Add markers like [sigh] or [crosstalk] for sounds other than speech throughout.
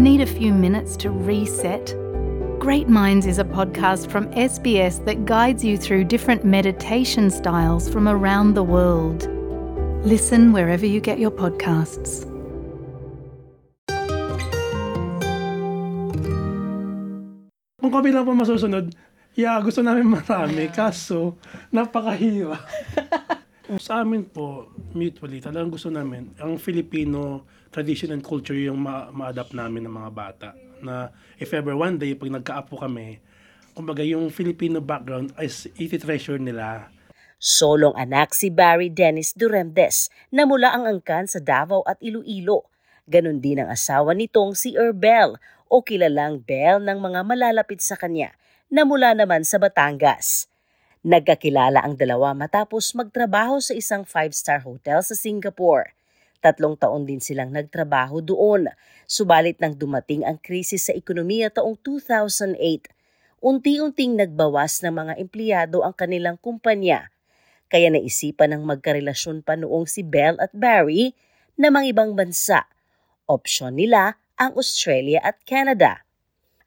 Need a few minutes to reset? Great Minds is a podcast from SBS that guides you through different meditation styles from around the world. Listen wherever you get your podcasts. Kung kami lang po masusunod, yeah, gusto namin marami. Kaso, napakahirap. [laughs] Sa amin po, mutually, talagang gusto namin, ang Filipino tradition and culture yung ma- ma-adapt namin ng mga bata. Na if ever one day, pag nagka-apo kami, kumbaga yung Filipino background is iti-treasure nila. Solong anak si Barry Dennis Duremdes na mula ang angkan sa Davao at Iloilo. Ganon din ang asawa nitong si Erbel o kilalang Bell ng mga malalapit sa kanya na mula naman sa Batangas. Nagkakilala ang dalawa matapos magtrabaho sa isang five-star hotel sa Singapore. Tatlong taon din silang nagtrabaho doon. Subalit nang dumating ang krisis sa ekonomiya taong 2008, unti-unting nagbawas ng mga empleyado ang kanilang kumpanya. Kaya naisipan ng magkarelasyon pa noong si Belle at Barry na mga ibang bansa. Opsyon nila ang Australia at Canada.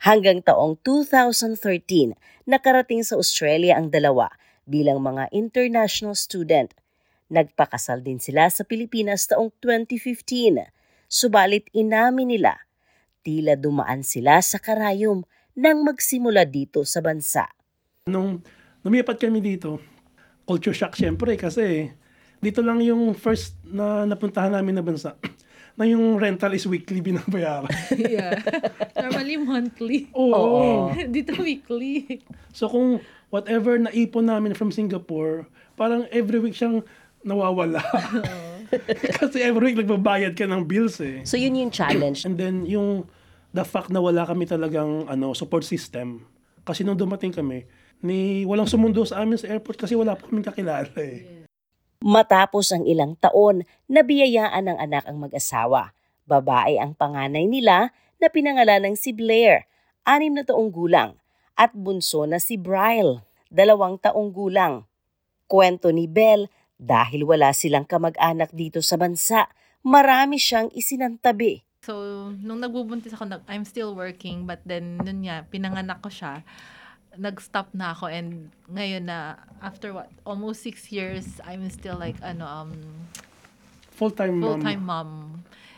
Hanggang taong 2013, nakarating sa Australia ang dalawa bilang mga international student. Nagpakasal din sila sa Pilipinas taong 2015. Subalit inamin nila, tila dumaan sila sa karayom nang magsimula dito sa bansa. Nung lumipat kami dito, culture shock syempre kasi dito lang yung first na napuntahan namin na bansa na yung rental is weekly binabayaran. [laughs] yeah. Normally monthly. Oo. [laughs] Dito weekly. So kung whatever na ipon namin from Singapore, parang every week siyang nawawala. [laughs] Kasi every week nagbabayad ka ng bills eh. So yun yung challenge. And then yung the fact na wala kami talagang ano support system. Kasi nung dumating kami, ni walang sumundo sa amin sa airport kasi wala pa kaming kakilala eh. Matapos ang ilang taon, nabiyayaan ng anak ang mag-asawa. Babae ang panganay nila na pinangalan ng si Blair, anim na taong gulang, at bunso na si Bryle, dalawang taong gulang. Kwento ni Belle, dahil wala silang kamag-anak dito sa bansa, marami siyang isinantabi. So, nung nagbubuntis ako, I'm still working, but then, nun nga, pinanganak ko siya, nag-stop na ako, and ngayon na, after what, almost six years, I'm still like, ano, um, Full-time mom. full-time mom.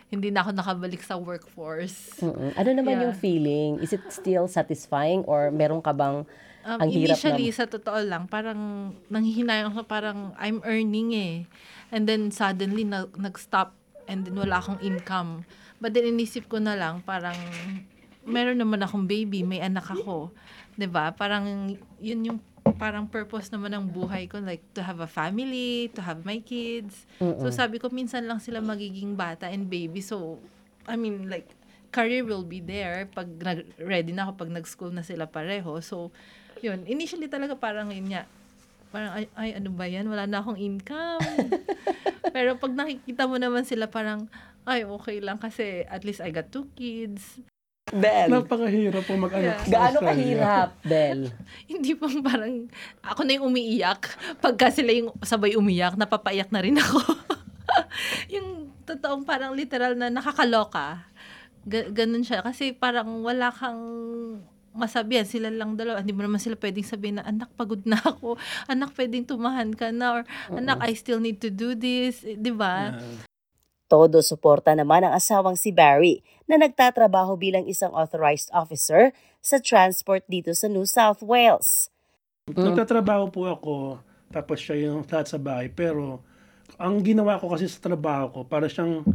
Hindi na ako nakabalik sa workforce. Mm-mm. Ano naman Yeah. yung feeling? Is it still satisfying or meron ka bang Um, ang hirap initially, na... sa totoo lang, parang nanghihinayang ako, parang I'm earning eh. And then suddenly, na, nag-stop and then wala akong income. But then inisip ko na lang, parang meron naman akong baby, may anak ako. 'Di ba Parang yun yung parang purpose naman ng buhay ko like to have a family, to have my kids. So sabi ko minsan lang sila magiging bata and baby. So I mean like career will be there pag nag- ready na ako pag nag-school na sila pareho. So yun, initially talaga parang yun nga, parang ay, ay ano ba yan, wala na akong income. [laughs] Pero pag nakikita mo naman sila parang ay okay lang kasi at least I got two kids. Bel, Napakahirap po mag-anak sa gaano Australia. kahirap, Bel? [laughs] Hindi pang parang ako na yung umiiyak. Pagka sila yung sabay umiyak, napapaiyak na rin ako. [laughs] yung totoong parang literal na nakakaloka. Ga- ganun siya. Kasi parang wala kang masabihan. Sila lang dalawa. Hindi mo naman sila pwedeng sabihin na, anak, pagod na ako. Anak, pwedeng tumahan ka na. Or, anak, I still need to do this. Eh, Di ba? Yeah. Todo suporta naman ang asawang si Barry na nagtatrabaho bilang isang authorized officer sa transport dito sa New South Wales. Nagtatrabaho po ako, tapos siya yung lahat sa bahay. Pero, ang ginawa ko kasi sa trabaho ko, para siyang,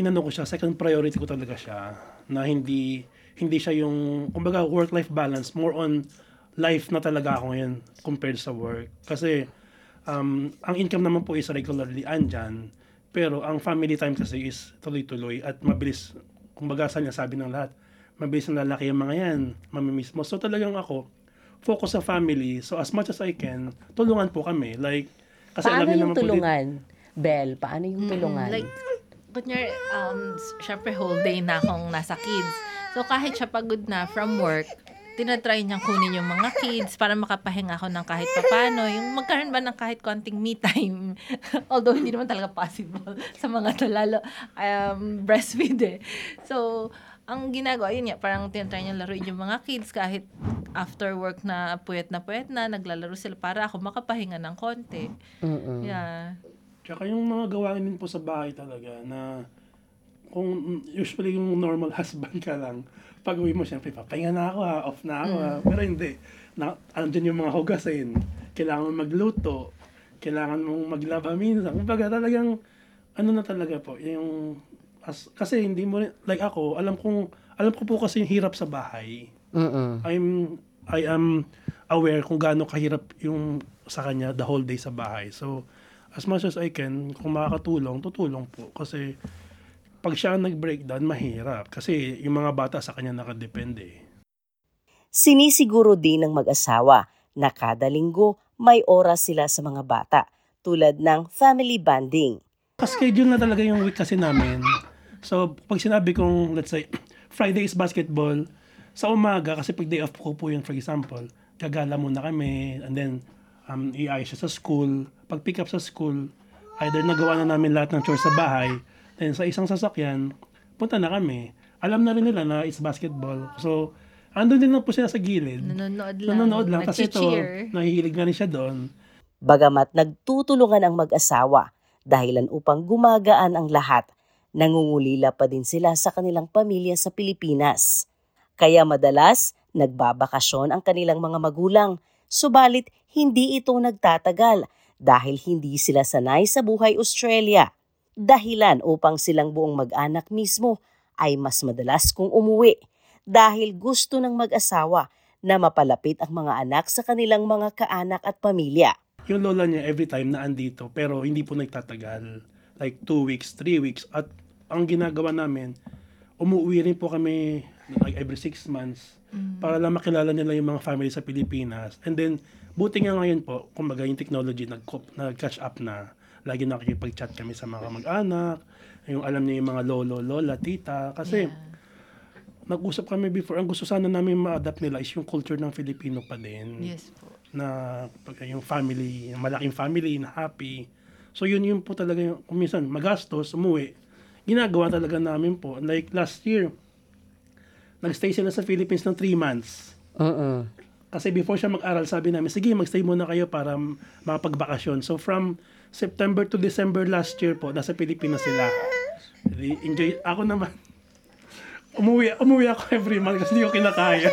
inano ko siya, second priority ko talaga siya. Na hindi, hindi siya yung, kumbaga, work-life balance, more on life na talaga ako ngayon compared sa work. Kasi, um, ang income naman po is regularly andyan, pero ang family time kasi is tuloy-tuloy at mabilis, kumbaga sa niya sabi ng lahat, mabilis na lalaki yung mga yan, mamimiss mo. So talagang ako, focus sa family. So as much as I can, tulungan po kami. Like, kasi alam Paano niyo yung naman po, tulungan? Bel, paano yung Mm, tulungan? Like, kunyari, um, syempre whole day na akong nasa kids. So, kahit siya pagod na from work, tinatry niyang kunin yung mga kids para makapahinga ako ng kahit papano. Yung magkaroon ba ng kahit konting me time. [laughs] Although, hindi naman talaga possible [laughs] sa mga to, lalo um, breastfeed eh. So, ang ginagawa, yun nga, parang tinatry niya laruin yung mga kids kahit after work na puyat na puyat na, naglalaro sila para ako makapahinga ng konti. Mm-mm. Yeah. Tsaka yung mga gawain din po sa bahay talaga na kung usually yung normal husband ka lang, pag uwi mo, syempre, papahinga na ako ha, off na ako ha. Pero hindi. Na, andun yung mga hugasin. Kailangan magluto. Kailangan mong maglaba minsan. Kumbaga talagang, ano na talaga po, yung, as, kasi hindi mo, like ako, alam kong, alam ko po kasi yung hirap sa bahay. Mm-mm. I'm I am aware kung gaano kahirap yung sa kanya the whole day sa bahay. So, as much as I can, kung makakatulong, tutulong po. Kasi, pag siya ang nag-breakdown, mahirap. Kasi yung mga bata sa kanya nakadepende. Sinisiguro din ng mag-asawa na kada linggo may oras sila sa mga bata tulad ng family bonding. Schedule na talaga yung week kasi namin. So, pag sinabi kong, let's say, [clears throat] Friday is basketball, sa umaga, kasi pag day off ko po yun, for example, gagala muna kami, and then, um, iayos siya sa school. Pag pick up sa school, either nagawa na namin lahat ng chores sa bahay, then sa isang sasakyan, punta na kami. Alam na rin nila na it's basketball. So, andun din lang po sila sa gilid. Nanonood lang. Nanonood lang. Tapos ito, nahihilig na rin siya doon. Bagamat nagtutulungan ang mag-asawa dahilan upang gumagaan ang lahat, nangungulila pa din sila sa kanilang pamilya sa Pilipinas. Kaya madalas, nagbabakasyon ang kanilang mga magulang, subalit hindi ito nagtatagal dahil hindi sila sanay sa buhay Australia. Dahilan upang silang buong mag-anak mismo ay mas madalas kung umuwi dahil gusto ng mag-asawa na mapalapit ang mga anak sa kanilang mga kaanak at pamilya. yung lola niya every time na andito pero hindi po nagtatagal. Like two weeks, three weeks. At ang ginagawa namin umuwi rin po kami like every six months para lang makilala nila yung mga family sa Pilipinas. And then buti nga ngayon po kumbaga yung technology nag nag-catch up na lagi nakikipag-chat kami sa mga mag-anak yung alam niya yung mga lolo, lola, tita kasi nag-usap kami before ang gusto sana namin ma-adapt nila is yung culture ng Filipino pa din Yes po. na pag yung family, yung malaking family na happy. So yun yun po talaga yung kung minsan magastos, umuwi. Ginagawa talaga namin po. Like last year, nagstay sila sa Philippines ng 3 months. Mm-mm. Kasi before siya mag-aral, sabi namin, sige, magstay muna kayo para makapagbakasyon. So from September to December last year po, nasa Pilipinas sila. Enjoy. Ako naman, [laughs] umuwi, umuwi ako every month kasi hindi ko kinakaya.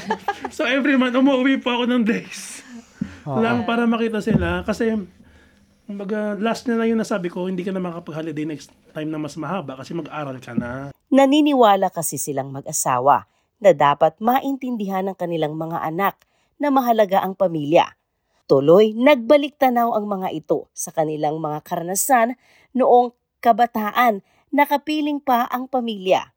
[laughs] so every month, umuwi po ako ng days. Lang para makita sila. Kasi, kumbaga, last na lang yung nasabi ko, hindi ka na makapag-holiday next time na mas mahaba kasi mag-aral ka na. Naniniwala kasi silang mag-asawa na dapat maintindihan ng kanilang mga anak na mahalaga ang pamilya. Tuloy, nagbalik tanaw ang mga ito sa kanilang mga karanasan noong kabataan, nakapiling pa ang pamilya.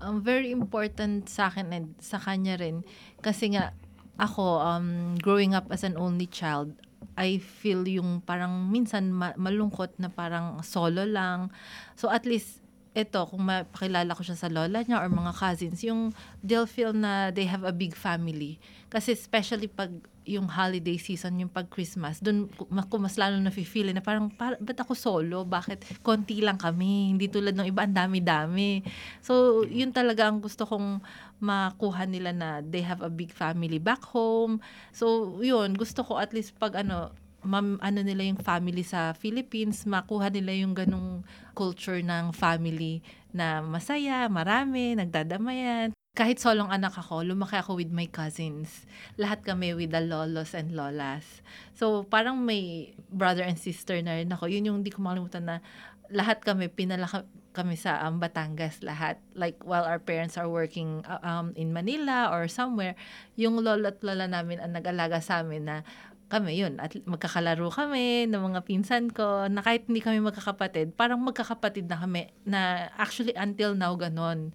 um, very important sa akin and sa kanya rin. Kasi nga, ako, um, growing up as an only child, I feel yung parang minsan ma- malungkot na parang solo lang. So at least, ito, kung mapakilala ko siya sa lola niya or mga cousins, yung they'll feel na they have a big family. Kasi especially pag yung holiday season, yung pag Christmas, doon ko mas lalo na feel na parang, para, ba't ako solo? Bakit konti lang kami? Hindi tulad ng iba, ang dami-dami. So, yun talaga ang gusto kong makuha nila na they have a big family back home. So, yun, gusto ko at least pag ano, mam, ano nila yung family sa Philippines, makuha nila yung ganong culture ng family na masaya, marami, nagdadamayan. Kahit solong anak ako, lumaki ako with my cousins. Lahat kami with the lolos and lolas. So, parang may brother and sister na rin ako. Yun yung hindi ko makalimutan na lahat kami, pinalaki kami sa um, Batangas lahat. Like, while our parents are working uh, um, in Manila or somewhere, yung lolo at lola namin ang nag-alaga sa amin na kami yun, at magkakalaro kami ng mga pinsan ko, na kahit hindi kami magkakapatid, parang magkakapatid na kami, na actually until now ganon.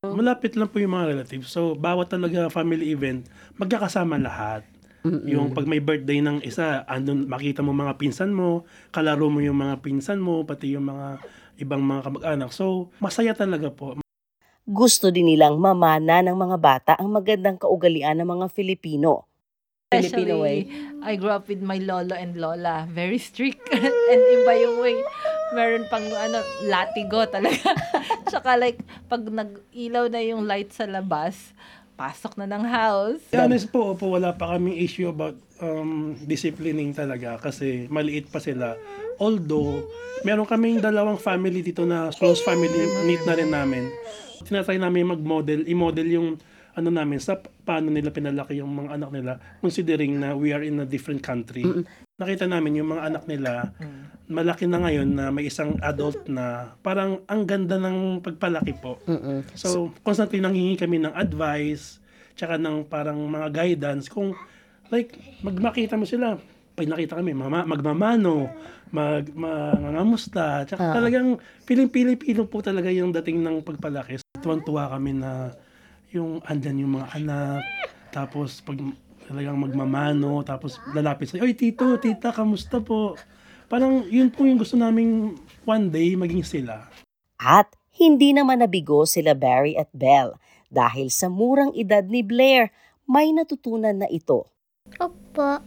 Malapit lang po yung mga relatives. So, bawat talaga family event, magkakasama lahat. Yung pag may birthday ng isa, andun makita mo mga pinsan mo, kalaro mo yung mga pinsan mo, pati yung mga ibang mga kamag-anak. So, masaya talaga po. Gusto din nilang mamana ng mga bata ang magandang kaugalian ng mga Filipino. Filipino way. I grew up with my lolo and lola. Very strict. [laughs] and iba yung way. meron pang ano, latigo talaga. [laughs] Tsaka like, pag nag-ilaw na yung light sa labas, pasok na ng house. Be honest po, po, wala pa kaming issue about um, disciplining talaga kasi maliit pa sila. Although, meron kaming dalawang family dito na close family meet na rin namin. Tinatry namin mag-model, i-model yung ano namin sa paano nila pinalaki yung mga anak nila considering na we are in a different country. Nakita namin yung mga anak nila malaki na ngayon na may isang adult na parang ang ganda ng pagpalaki po. So, constantly nanghingi kami ng advice, tsaka ng parang mga guidance kung like magmakita mo sila. Pag nakita kami mama, magmamano mag mangangamusta tsaka talagang piling-pili-pilo po talaga yung dating ng pagpalaki. Tuwan-tuwa kami na yung andyan yung mga anak tapos pag talagang magmamano tapos lalapit sa oy tito tita kamusta po parang yun po yung gusto naming one day maging sila At hindi naman nabigo sila Barry at Belle dahil sa murang edad ni Blair, may natutunan na ito. Opo.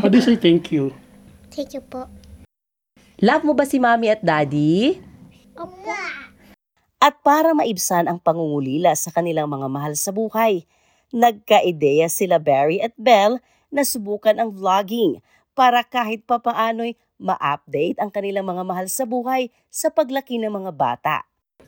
how do you say thank you Thank you po. Love mo ba si mommy at daddy? Opo. At para maibsan ang pangungulila sa kanilang mga mahal sa buhay, nagka-ideya sila Barry at Belle na subukan ang vlogging para kahit papaano'y ma-update ang kanilang mga mahal sa buhay sa paglaki ng mga bata.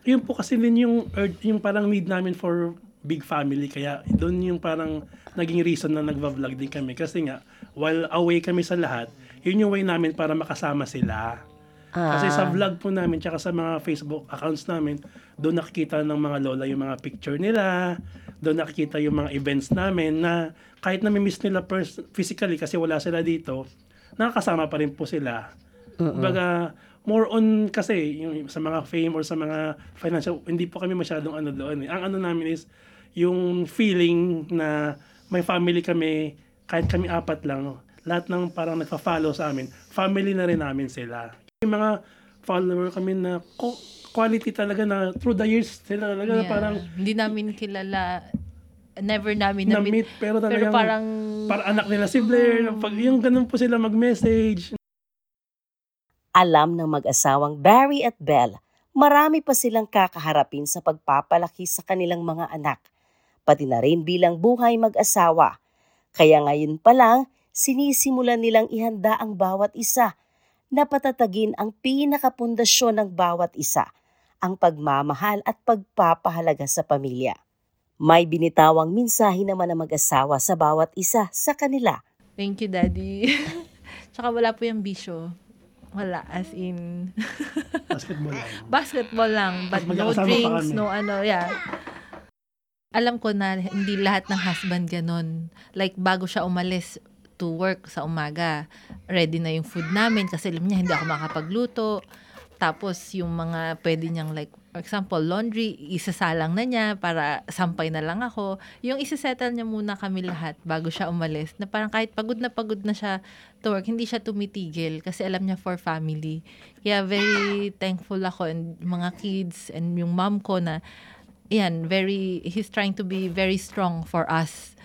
yun po kasi din yung urge- yung parang need namin for big family. Kaya doon yung parang naging reason na nagva-vlog din kami. Kasi nga while away kami sa lahat yun yung way namin para makasama sila kasi sa vlog po namin tsaka sa mga Facebook accounts namin doon nakikita ng mga lola yung mga picture nila doon nakikita yung mga events namin na kahit na miss nila pers- physically kasi wala sila dito nakakasama pa rin po sila Kumbaga, more on kasi yung sa mga fame or sa mga financial, hindi po kami masyadong ano doon. eh. Ang ano namin is yung feeling na may family kami, kahit kami apat lang, lahat ng parang nagpa-follow sa amin, family na rin namin sila. Yung mga follower kami na ko- quality talaga na through the years sila talaga na Yeah. parang hindi namin kilala, never namin na-meet. na-meet pero talagang Pero parang, para anak nila si Blair, pag yung ganun po sila mag-message, Alam ng mag-asawang Barry at Belle, marami pa silang kakaharapin sa pagpapalaki sa kanilang mga anak, pati na rin bilang buhay mag-asawa. Kaya ngayon pa lang, sinisimulan nilang ihanda ang bawat isa na patatagin ang pinakapundasyon ng bawat isa, ang pagmamahal at pagpapahalaga sa pamilya. May binitawang minsahe naman ng mag-asawa sa bawat isa sa kanila. thank you daddy. [laughs] Tsaka wala po yung bisyo. Wala, as in, [laughs] basketball lang. basketball lang, but no drinks, no ano, yeah. Alam ko na hindi lahat ng husband ganon. Like, bago siya umalis to work sa umaga, ready na yung food namin kasi alam niya hindi ako makapagluto. Tapos, yung mga pwede niyang like, for example, laundry, isasalang na niya para sampay na lang ako. Yung isasettle niya muna kami lahat bago siya umalis. Na parang kahit pagod na pagod na siya to work, hindi siya tumitigil kasi alam niya for family. Kaya very thankful ako and mga kids and yung mom ko na yan, very, he's trying to be very strong for us.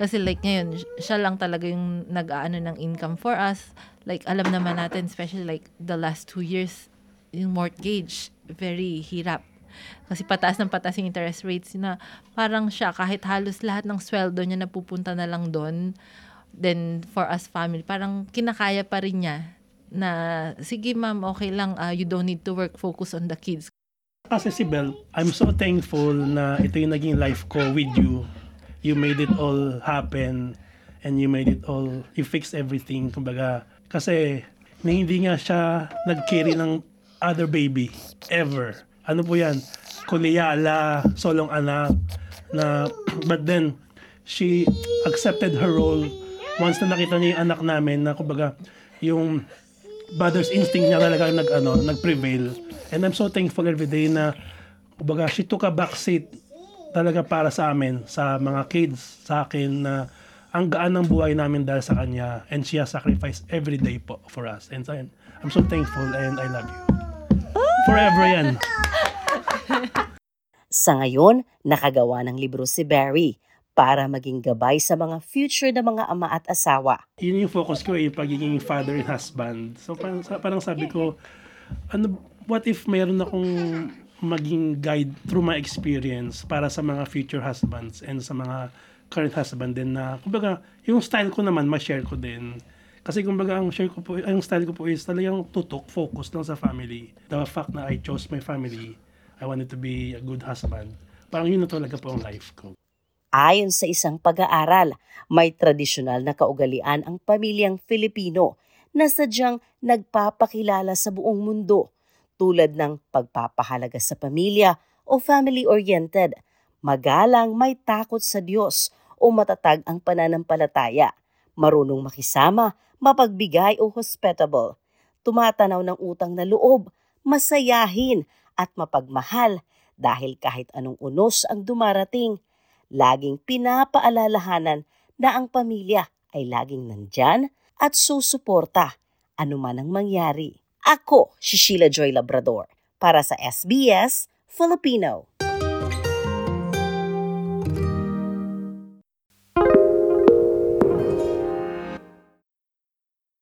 Kasi like ngayon, siya lang talaga yung nag-aano ng income for us. Like alam naman natin, especially like the last two years, yung mortgage, very hirap. Kasi pataas ng pataas yung interest rates na parang siya, kahit halos lahat ng sweldo niya napupunta na lang doon, then for us family, parang kinakaya pa rin niya na, sige ma'am, okay lang, ah, you don't need to work, focus on the kids. Kasi si Bel, I'm so thankful na ito yung naging life ko with you. You made it all happen and you made it all, you fixed everything. Kumbaga, kasi na hindi nga siya nag-carry ng other baby ever. Ano po yan? Kuliyala, solong anak na but then she accepted her role once na nakita niya yung anak namin na kumbaga yung mother's instinct niya talaga nag ano nag-prevail and I'm so thankful every day na kumbaga she took a back seat talaga para sa amin sa mga kids sa akin na ang gaan ng buhay namin dahil sa kanya and she has sacrificed every day po for us and so, I'm so thankful and I love you forever yan [laughs] Sa ngayon, nakagawa ng libro si Barry para maging gabay sa mga future na mga ama at asawa. yun yung focus ko eh, yung pagiging father and husband. So parang, parang sabi ko, ano, what if mayroon akong maging guide through my experience para sa mga future husbands and sa mga current husband din na, kumbaga, yung style ko naman, ma-share ko din. Kasi kumbaga, ang share ko po, ang style ko po is talagang tutok, focus lang sa family. The fact na I chose my family, I wanted to be a good husband. Parang yun na talaga po ang life ko. Ayon sa isang pag-aaral, may tradisyonal na kaugalian ang pamilyang Filipino na sadyang nagpapakilala sa buong mundo tulad ng pagpapahalaga sa pamilya o family-oriented, magalang may takot sa Diyos o matatag ang pananampalataya, marunong makisama, mapagbigay o hospitable, tumatanaw ng utang na loob, masayahin at mapagmahal dahil kahit anong unos ang dumarating, laging pinapaalalahanan na ang pamilya ay laging nandyan at susuporta anuman ang mangyari. Ako, si Sheila Joy Labrador, para sa SBS Filipino.